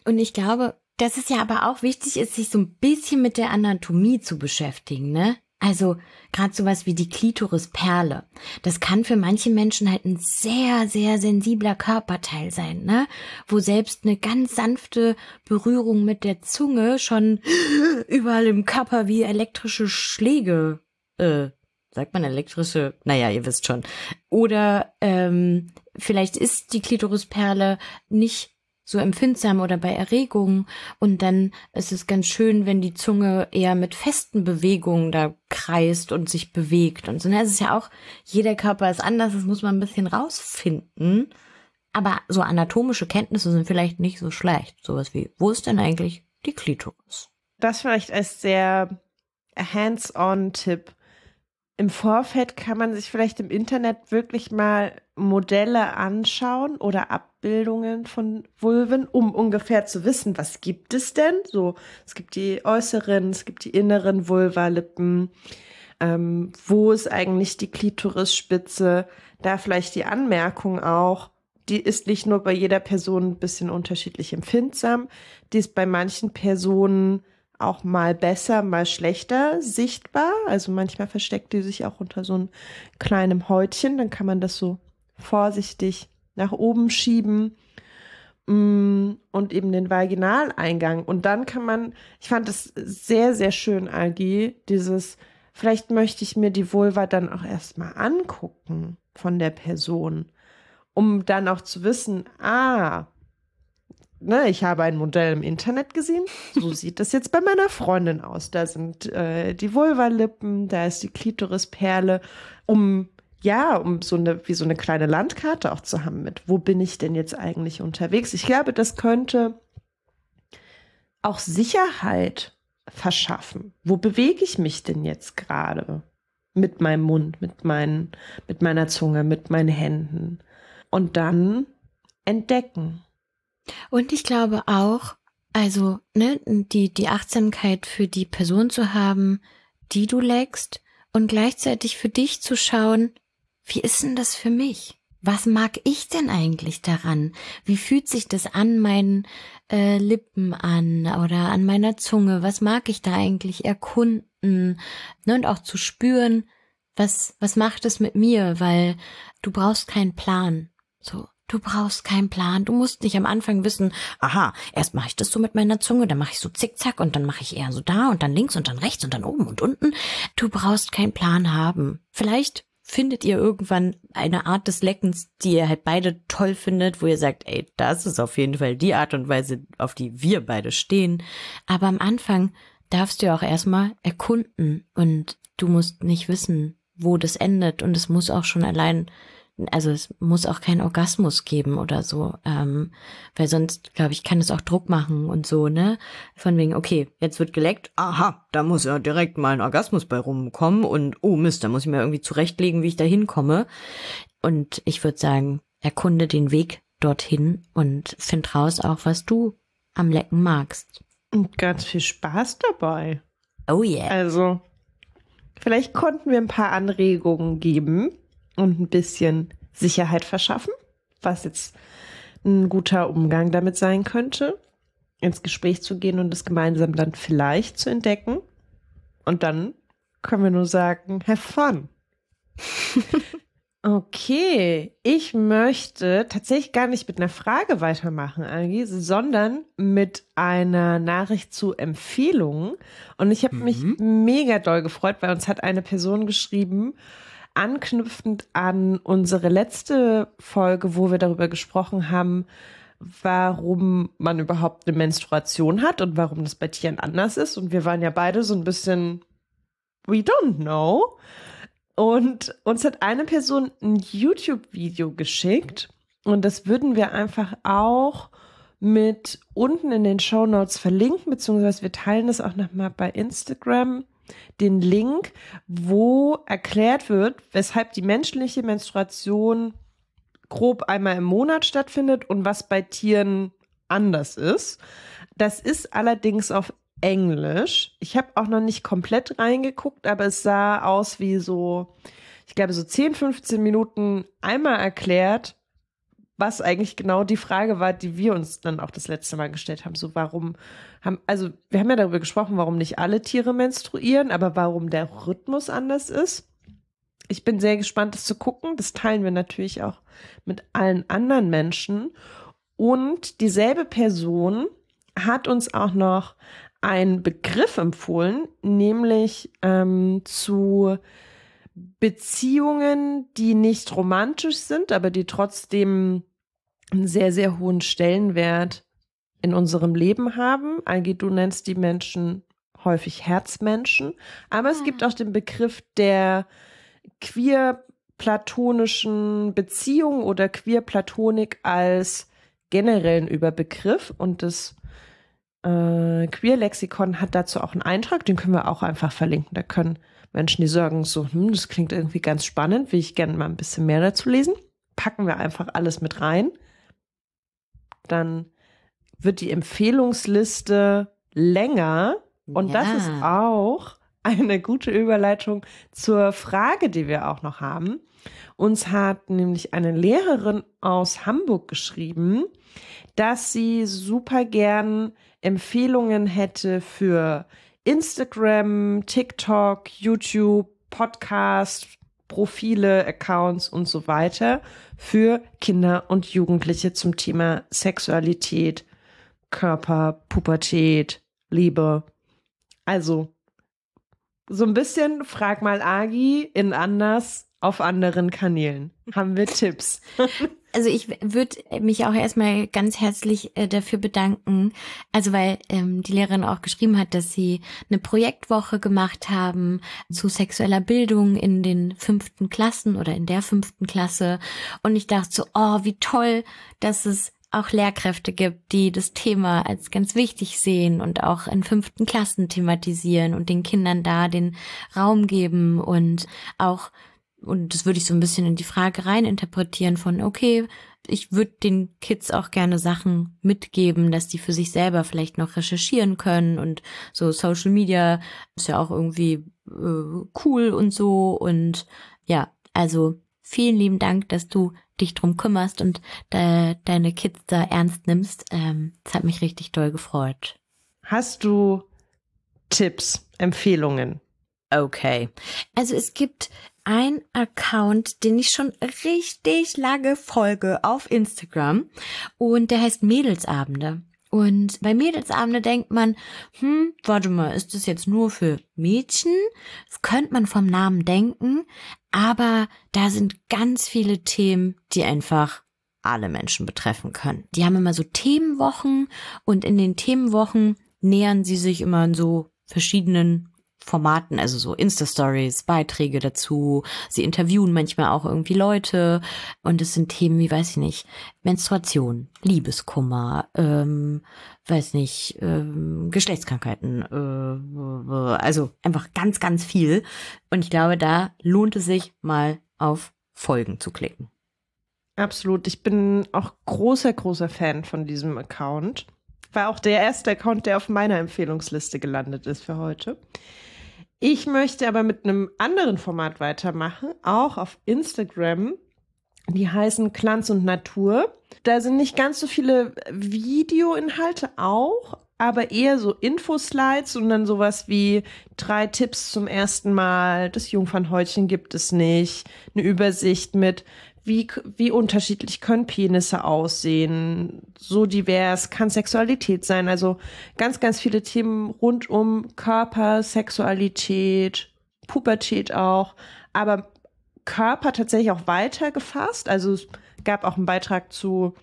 Und ich glaube, dass es ja aber auch wichtig ist, sich so ein bisschen mit der Anatomie zu beschäftigen, ne? Also gerade sowas wie die Klitorisperle. Das kann für manche Menschen halt ein sehr, sehr sensibler Körperteil sein, ne? Wo selbst eine ganz sanfte Berührung mit der Zunge schon [LAUGHS] überall im Körper wie elektrische Schläge, äh, sagt man elektrische, naja, ihr wisst schon. Oder ähm, vielleicht ist die Klitorisperle nicht so empfindsam oder bei Erregungen. Und dann ist es ganz schön, wenn die Zunge eher mit festen Bewegungen da kreist und sich bewegt. Und so. Ne, es ist ja auch, jeder Körper ist anders, das muss man ein bisschen rausfinden. Aber so anatomische Kenntnisse sind vielleicht nicht so schlecht. Sowas wie, wo ist denn eigentlich die Klitoris? Das vielleicht als sehr hands-on-Tipp. Im Vorfeld kann man sich vielleicht im Internet wirklich mal Modelle anschauen oder Abbildungen von Vulven, um ungefähr zu wissen, was gibt es denn? So, es gibt die äußeren, es gibt die inneren Vulvalippen. Ähm, wo ist eigentlich die Klitorisspitze? Da vielleicht die Anmerkung auch, die ist nicht nur bei jeder Person ein bisschen unterschiedlich empfindsam, die ist bei manchen Personen auch mal besser, mal schlechter sichtbar. Also manchmal versteckt die sich auch unter so einem kleinen Häutchen, dann kann man das so vorsichtig nach oben schieben mm, und eben den Vaginaleingang. Und dann kann man, ich fand es sehr, sehr schön, Algi, dieses vielleicht möchte ich mir die Vulva dann auch erstmal angucken von der Person, um dann auch zu wissen, ah, ne, ich habe ein Modell im Internet gesehen, so [LAUGHS] sieht das jetzt bei meiner Freundin aus. Da sind äh, die Vulvalippen, da ist die Klitorisperle, um ja, um so eine, wie so eine kleine Landkarte auch zu haben mit, wo bin ich denn jetzt eigentlich unterwegs? Ich glaube, das könnte auch Sicherheit verschaffen. Wo bewege ich mich denn jetzt gerade? Mit meinem Mund, mit meinen, mit meiner Zunge, mit meinen Händen. Und dann entdecken. Und ich glaube auch, also, ne, die, die Achtsamkeit für die Person zu haben, die du leckst und gleichzeitig für dich zu schauen, wie ist denn das für mich? Was mag ich denn eigentlich daran? Wie fühlt sich das an meinen äh, Lippen an oder an meiner Zunge? Was mag ich da eigentlich erkunden? Ne, und auch zu spüren, was, was macht es mit mir? Weil du brauchst keinen Plan. So. Du brauchst keinen Plan. Du musst nicht am Anfang wissen, aha, erst mache ich das so mit meiner Zunge, dann mache ich so zickzack und dann mache ich eher so da und dann links und dann rechts und dann oben und unten. Du brauchst keinen Plan haben. Vielleicht findet ihr irgendwann eine Art des Leckens, die ihr halt beide toll findet, wo ihr sagt, ey, das ist auf jeden Fall die Art und Weise, auf die wir beide stehen. Aber am Anfang darfst du auch erstmal erkunden und du musst nicht wissen, wo das endet und es muss auch schon allein also es muss auch keinen Orgasmus geben oder so, ähm, weil sonst, glaube ich, kann es auch Druck machen und so, ne? Von wegen, okay, jetzt wird geleckt, aha, da muss ja direkt mal ein Orgasmus bei rumkommen und oh Mist, da muss ich mir irgendwie zurechtlegen, wie ich da hinkomme. Und ich würde sagen, erkunde den Weg dorthin und find raus auch, was du am Lecken magst. Und ganz viel Spaß dabei. Oh yeah. Also, vielleicht konnten wir ein paar Anregungen geben und ein bisschen Sicherheit verschaffen, was jetzt ein guter Umgang damit sein könnte, ins Gespräch zu gehen und das gemeinsam dann vielleicht zu entdecken. Und dann können wir nur sagen, have fun. [LAUGHS] okay, ich möchte tatsächlich gar nicht mit einer Frage weitermachen, Angie, sondern mit einer Nachricht zu Empfehlungen. Und ich habe mhm. mich mega doll gefreut, weil uns hat eine Person geschrieben, anknüpfend an unsere letzte Folge, wo wir darüber gesprochen haben, warum man überhaupt eine Menstruation hat und warum das bei Tieren anders ist. Und wir waren ja beide so ein bisschen, we don't know. Und uns hat eine Person ein YouTube-Video geschickt und das würden wir einfach auch mit unten in den Show Notes verlinken, beziehungsweise wir teilen das auch nochmal bei Instagram den Link, wo erklärt wird, weshalb die menschliche Menstruation grob einmal im Monat stattfindet und was bei Tieren anders ist. Das ist allerdings auf Englisch. Ich habe auch noch nicht komplett reingeguckt, aber es sah aus wie so, ich glaube, so 10, 15 Minuten einmal erklärt, was eigentlich genau die Frage war, die wir uns dann auch das letzte Mal gestellt haben. So, warum haben, also wir haben ja darüber gesprochen, warum nicht alle Tiere menstruieren, aber warum der Rhythmus anders ist. Ich bin sehr gespannt, das zu gucken. Das teilen wir natürlich auch mit allen anderen Menschen. Und dieselbe Person hat uns auch noch einen Begriff empfohlen, nämlich ähm, zu Beziehungen, die nicht romantisch sind, aber die trotzdem einen sehr, sehr hohen Stellenwert in unserem Leben haben. Algi, du nennst die Menschen häufig Herzmenschen, aber es gibt auch den Begriff der queer-platonischen Beziehung oder queer-platonik als generellen Überbegriff. Und das äh, Queer-Lexikon hat dazu auch einen Eintrag, den können wir auch einfach verlinken. Da können Menschen, die sagen so, hm, das klingt irgendwie ganz spannend, will ich gerne mal ein bisschen mehr dazu lesen, packen wir einfach alles mit rein dann wird die Empfehlungsliste länger. Und ja. das ist auch eine gute Überleitung zur Frage, die wir auch noch haben. Uns hat nämlich eine Lehrerin aus Hamburg geschrieben, dass sie super gern Empfehlungen hätte für Instagram, TikTok, YouTube, Podcast, Profile, Accounts und so weiter für Kinder und Jugendliche zum Thema Sexualität, Körper, Pubertät, Liebe. Also so ein bisschen frag mal Agi in anders auf anderen Kanälen. Haben wir Tipps? [LAUGHS] Also ich würde mich auch erstmal ganz herzlich äh, dafür bedanken, also weil ähm, die Lehrerin auch geschrieben hat, dass sie eine Projektwoche gemacht haben zu sexueller Bildung in den fünften Klassen oder in der fünften Klasse. Und ich dachte so, oh, wie toll, dass es auch Lehrkräfte gibt, die das Thema als ganz wichtig sehen und auch in fünften Klassen thematisieren und den Kindern da den Raum geben und auch und das würde ich so ein bisschen in die Frage rein interpretieren von, okay, ich würde den Kids auch gerne Sachen mitgeben, dass die für sich selber vielleicht noch recherchieren können und so Social Media ist ja auch irgendwie äh, cool und so und ja, also vielen lieben Dank, dass du dich drum kümmerst und de deine Kids da ernst nimmst. Ähm, das hat mich richtig doll gefreut. Hast du Tipps, Empfehlungen? Okay. Also es gibt ein Account, den ich schon richtig lange folge auf Instagram und der heißt Mädelsabende. Und bei Mädelsabende denkt man, hm, warte mal, ist das jetzt nur für Mädchen? Das könnte man vom Namen denken, aber da sind ganz viele Themen, die einfach alle Menschen betreffen können. Die haben immer so Themenwochen und in den Themenwochen nähern sie sich immer in so verschiedenen Formaten, also so Insta-Stories, Beiträge dazu. Sie interviewen manchmal auch irgendwie Leute und es sind Themen wie, weiß ich nicht, Menstruation, Liebeskummer, ähm, weiß nicht, ähm, Geschlechtskrankheiten, äh, also einfach ganz, ganz viel. Und ich glaube, da lohnt es sich mal auf Folgen zu klicken. Absolut. Ich bin auch großer, großer Fan von diesem Account. War auch der erste Account, der auf meiner Empfehlungsliste gelandet ist für heute. Ich möchte aber mit einem anderen Format weitermachen, auch auf Instagram. Die heißen Glanz und Natur. Da sind nicht ganz so viele Videoinhalte auch, aber eher so Infoslides und dann sowas wie drei Tipps zum ersten Mal, das Jungfernhäutchen gibt es nicht, eine Übersicht mit wie, wie unterschiedlich können Penisse aussehen, so divers kann Sexualität sein, also ganz, ganz viele Themen rund um Körper, Sexualität, Pubertät auch, aber Körper tatsächlich auch weiter gefasst, also es gab auch einen Beitrag zu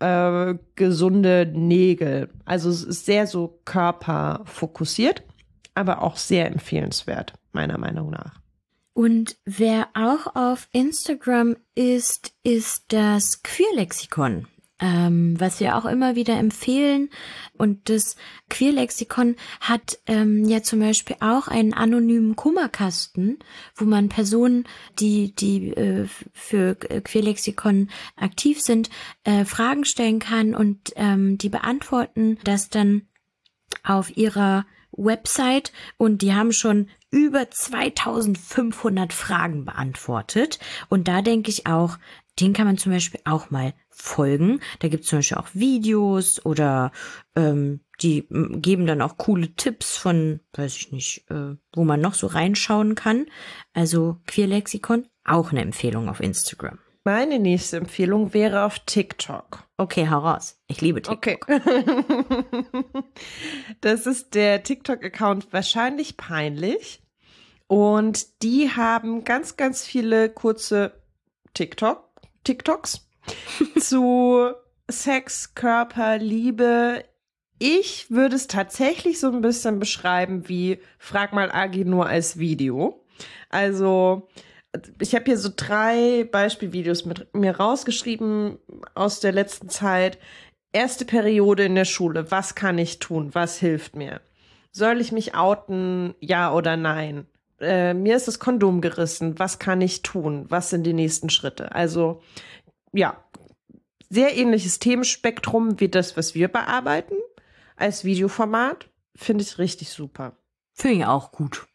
äh, gesunde Nägel, also es ist sehr so körperfokussiert, aber auch sehr empfehlenswert, meiner Meinung nach. Und wer auch auf Instagram ist, ist das Queerlexikon. Ähm, was wir auch immer wieder empfehlen. Und das Queerlexikon hat ähm, ja zum Beispiel auch einen anonymen Kummerkasten, wo man Personen, die, die äh, für Queerlexikon aktiv sind, äh, Fragen stellen kann und ähm, die beantworten das dann auf ihrer Website und die haben schon über 2500 Fragen beantwortet. Und da denke ich auch, den kann man zum Beispiel auch mal folgen. Da gibt es zum Beispiel auch Videos oder ähm, die geben dann auch coole Tipps von, weiß ich nicht, äh, wo man noch so reinschauen kann. Also Queerlexikon, auch eine Empfehlung auf Instagram. Meine nächste Empfehlung wäre auf TikTok. Okay, hau raus. Ich liebe TikTok. Okay. [LAUGHS] das ist der TikTok-Account wahrscheinlich peinlich. Und die haben ganz, ganz viele kurze TikTok, TikToks [LAUGHS] zu Sex, Körper, Liebe. Ich würde es tatsächlich so ein bisschen beschreiben wie Frag mal Agi nur als Video. Also ich habe hier so drei Beispielvideos mit mir rausgeschrieben aus der letzten Zeit. Erste Periode in der Schule. Was kann ich tun? Was hilft mir? Soll ich mich outen? Ja oder nein? Äh, mir ist das Kondom gerissen. Was kann ich tun? Was sind die nächsten Schritte? Also, ja, sehr ähnliches Themenspektrum wie das, was wir bearbeiten. Als Videoformat finde ich richtig super. Finde ich auch gut.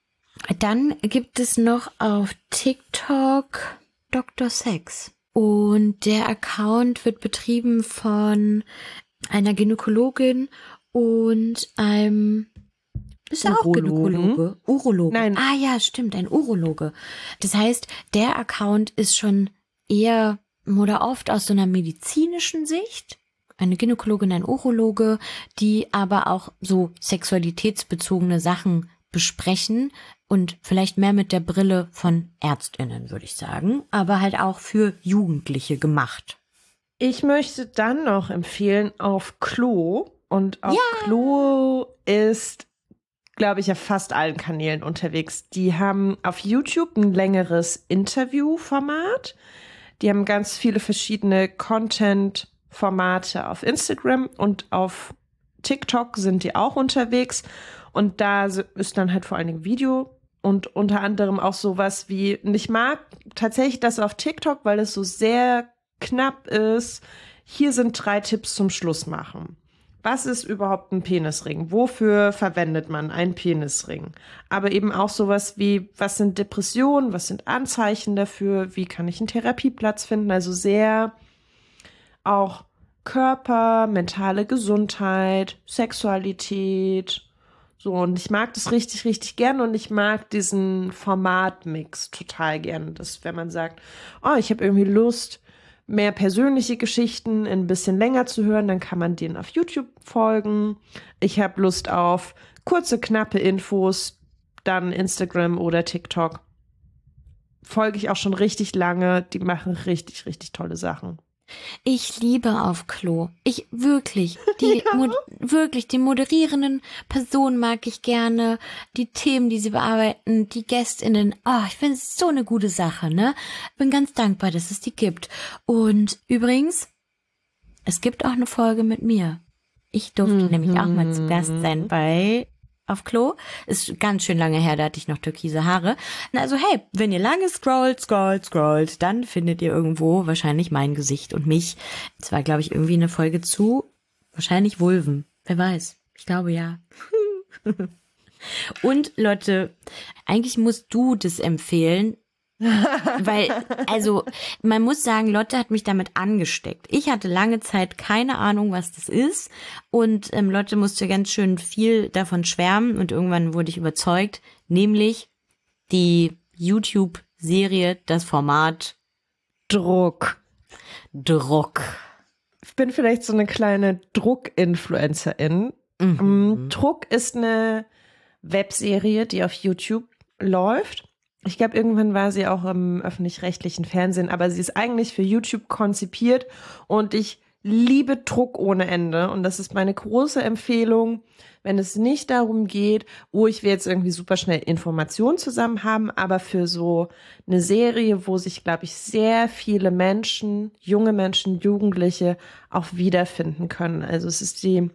Dann gibt es noch auf TikTok Dr. Sex. Und der Account wird betrieben von einer Gynäkologin und einem ist er auch Gynäkologe? Urologe. Nein. Ah ja, stimmt, ein Urologe. Das heißt, der Account ist schon eher oder oft aus so einer medizinischen Sicht. Eine Gynäkologin, ein Urologe, die aber auch so sexualitätsbezogene Sachen besprechen und vielleicht mehr mit der Brille von Ärztinnen, würde ich sagen, aber halt auch für Jugendliche gemacht. Ich möchte dann noch empfehlen auf Klo. Und auf ja. Klo ist, glaube ich, auf fast allen Kanälen unterwegs. Die haben auf YouTube ein längeres Interviewformat. Die haben ganz viele verschiedene Content-Formate auf Instagram und auf TikTok sind die auch unterwegs. Und da ist dann halt vor allen Dingen Video und unter anderem auch sowas wie, und ich mag tatsächlich das auf TikTok, weil es so sehr knapp ist. Hier sind drei Tipps zum Schluss machen. Was ist überhaupt ein Penisring? Wofür verwendet man einen Penisring? Aber eben auch sowas wie, was sind Depressionen? Was sind Anzeichen dafür? Wie kann ich einen Therapieplatz finden? Also sehr auch Körper, mentale Gesundheit, Sexualität. So, und ich mag das richtig, richtig gerne und ich mag diesen Formatmix total gerne. Das, wenn man sagt, oh, ich habe irgendwie Lust, mehr persönliche Geschichten ein bisschen länger zu hören, dann kann man denen auf YouTube folgen. Ich habe Lust auf kurze, knappe Infos, dann Instagram oder TikTok. Folge ich auch schon richtig lange. Die machen richtig, richtig tolle Sachen. Ich liebe auf Klo. Ich wirklich, die [LAUGHS] ja. wirklich die moderierenden Personen mag ich gerne, die Themen, die sie bearbeiten, die Gästinnen. Ah, oh, ich finde es so eine gute Sache, ne? Bin ganz dankbar, dass es die gibt. Und übrigens, es gibt auch eine Folge mit mir. Ich durfte mhm. nämlich auch mal zu Gast sein mhm. bei auf Klo. Ist ganz schön lange her, da hatte ich noch türkise Haare. Also hey, wenn ihr lange scrollt, scrollt, scrollt, dann findet ihr irgendwo wahrscheinlich mein Gesicht und mich. Es war, glaube ich, irgendwie eine Folge zu, wahrscheinlich Vulven. Wer weiß. Ich glaube ja. [LAUGHS] und Leute, eigentlich musst du das empfehlen, weil, also, man muss sagen, Lotte hat mich damit angesteckt. Ich hatte lange Zeit keine Ahnung, was das ist. Und ähm, Lotte musste ganz schön viel davon schwärmen und irgendwann wurde ich überzeugt, nämlich die YouTube-Serie, das Format Druck. Druck. Ich bin vielleicht so eine kleine Druck-Influencerin. Mhm. Mm, Druck ist eine Webserie, die auf YouTube läuft ich glaube, irgendwann war sie auch im öffentlich-rechtlichen Fernsehen, aber sie ist eigentlich für YouTube konzipiert und ich liebe Druck ohne Ende und das ist meine große Empfehlung, wenn es nicht darum geht, oh, ich will jetzt irgendwie super schnell Informationen zusammen haben, aber für so eine Serie, wo sich, glaube ich, sehr viele Menschen, junge Menschen, Jugendliche auch wiederfinden können. Also es ist die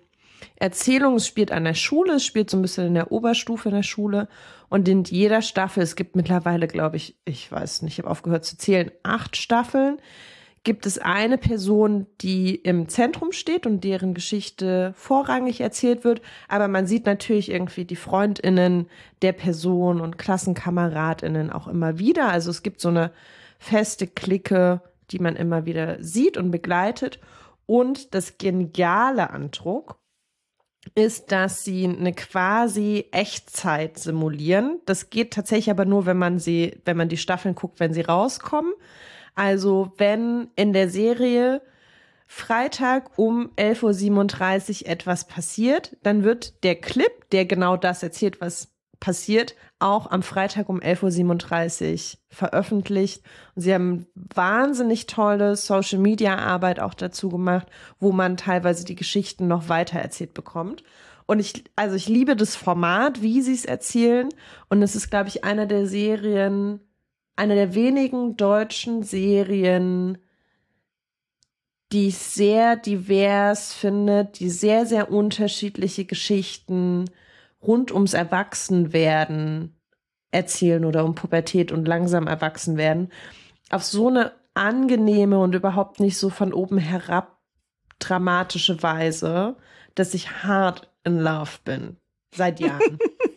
Erzählung, es spielt an der Schule, es spielt so ein bisschen in der Oberstufe in der Schule und in jeder Staffel, es gibt mittlerweile, glaube ich, ich weiß nicht, ich habe aufgehört zu zählen, acht Staffeln, gibt es eine Person, die im Zentrum steht und deren Geschichte vorrangig erzählt wird, aber man sieht natürlich irgendwie die Freundinnen der Person und Klassenkameradinnen auch immer wieder. Also es gibt so eine feste Clique, die man immer wieder sieht und begleitet. Und das Geniale an Druck ist, dass sie eine quasi Echtzeit simulieren. Das geht tatsächlich aber nur, wenn man sie, wenn man die Staffeln guckt, wenn sie rauskommen. Also wenn in der Serie Freitag um 11.37 Uhr etwas passiert, dann wird der Clip, der genau das erzählt, was passiert, auch am Freitag um 11.37 Uhr veröffentlicht. Und sie haben wahnsinnig tolle Social Media Arbeit auch dazu gemacht, wo man teilweise die Geschichten noch weiter erzählt bekommt. Und ich, also ich liebe das Format, wie sie es erzählen. Und es ist, glaube ich, einer der Serien, einer der wenigen deutschen Serien, die ich sehr divers finde, die sehr, sehr unterschiedliche Geschichten rund ums Erwachsenwerden erzählen oder um Pubertät und langsam erwachsen werden, auf so eine angenehme und überhaupt nicht so von oben herab dramatische Weise, dass ich hart in love bin. Seit Jahren. [LAUGHS]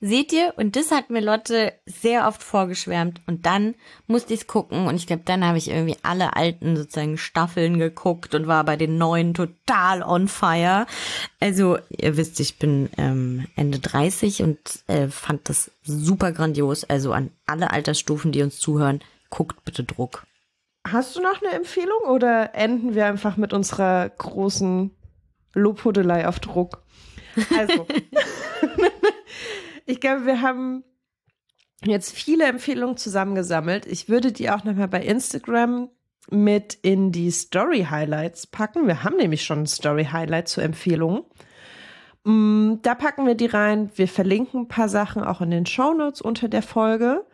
Seht ihr? Und das hat mir Lotte sehr oft vorgeschwärmt. Und dann musste ich es gucken. Und ich glaube, dann habe ich irgendwie alle alten sozusagen Staffeln geguckt und war bei den neuen total on fire. Also, ihr wisst, ich bin ähm, Ende 30 und äh, fand das super grandios. Also an alle Altersstufen, die uns zuhören, guckt bitte Druck. Hast du noch eine Empfehlung oder enden wir einfach mit unserer großen Lobhudelei auf Druck? Also. [LAUGHS] Ich glaube, wir haben jetzt viele Empfehlungen zusammengesammelt. Ich würde die auch nochmal bei Instagram mit in die Story Highlights packen. Wir haben nämlich schon ein Story Highlight zu Empfehlungen. Mm, da packen wir die rein. Wir verlinken ein paar Sachen auch in den Show Notes unter der Folge.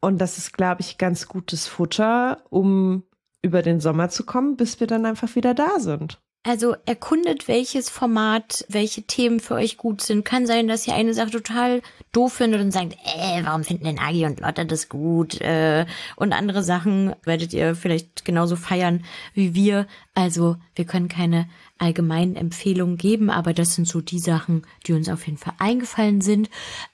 Und das ist, glaube ich, ganz gutes Futter, um über den Sommer zu kommen, bis wir dann einfach wieder da sind. Also erkundet, welches Format, welche Themen für euch gut sind. Kann sein, dass ihr eine Sache total doof findet und sagt, äh, warum finden denn Agi und Lotta das gut? Äh, und andere Sachen werdet ihr vielleicht genauso feiern wie wir. Also wir können keine allgemeinen Empfehlungen geben, aber das sind so die Sachen, die uns auf jeden Fall eingefallen sind.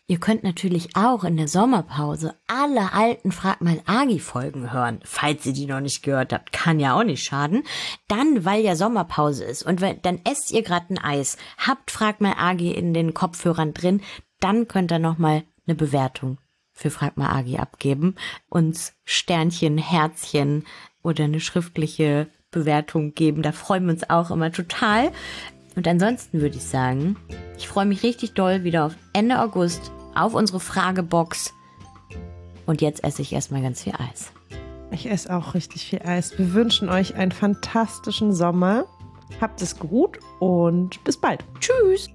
Ihr könnt natürlich auch in der Sommerpause alle alten Frag mal Agi Folgen hören, falls ihr die noch nicht gehört habt, kann ja auch nicht schaden. Dann, weil ja Sommerpause ist und wenn, dann esst ihr gerade ein Eis, habt Frag mal Agi in den Kopfhörern drin, dann könnt ihr noch mal eine Bewertung für Frag mal Agi abgeben, uns Sternchen, Herzchen oder eine schriftliche Bewertung geben. Da freuen wir uns auch immer total. Und ansonsten würde ich sagen, ich freue mich richtig doll wieder auf Ende August auf unsere Fragebox. Und jetzt esse ich erstmal ganz viel Eis. Ich esse auch richtig viel Eis. Wir wünschen euch einen fantastischen Sommer. Habt es gut und bis bald. Tschüss.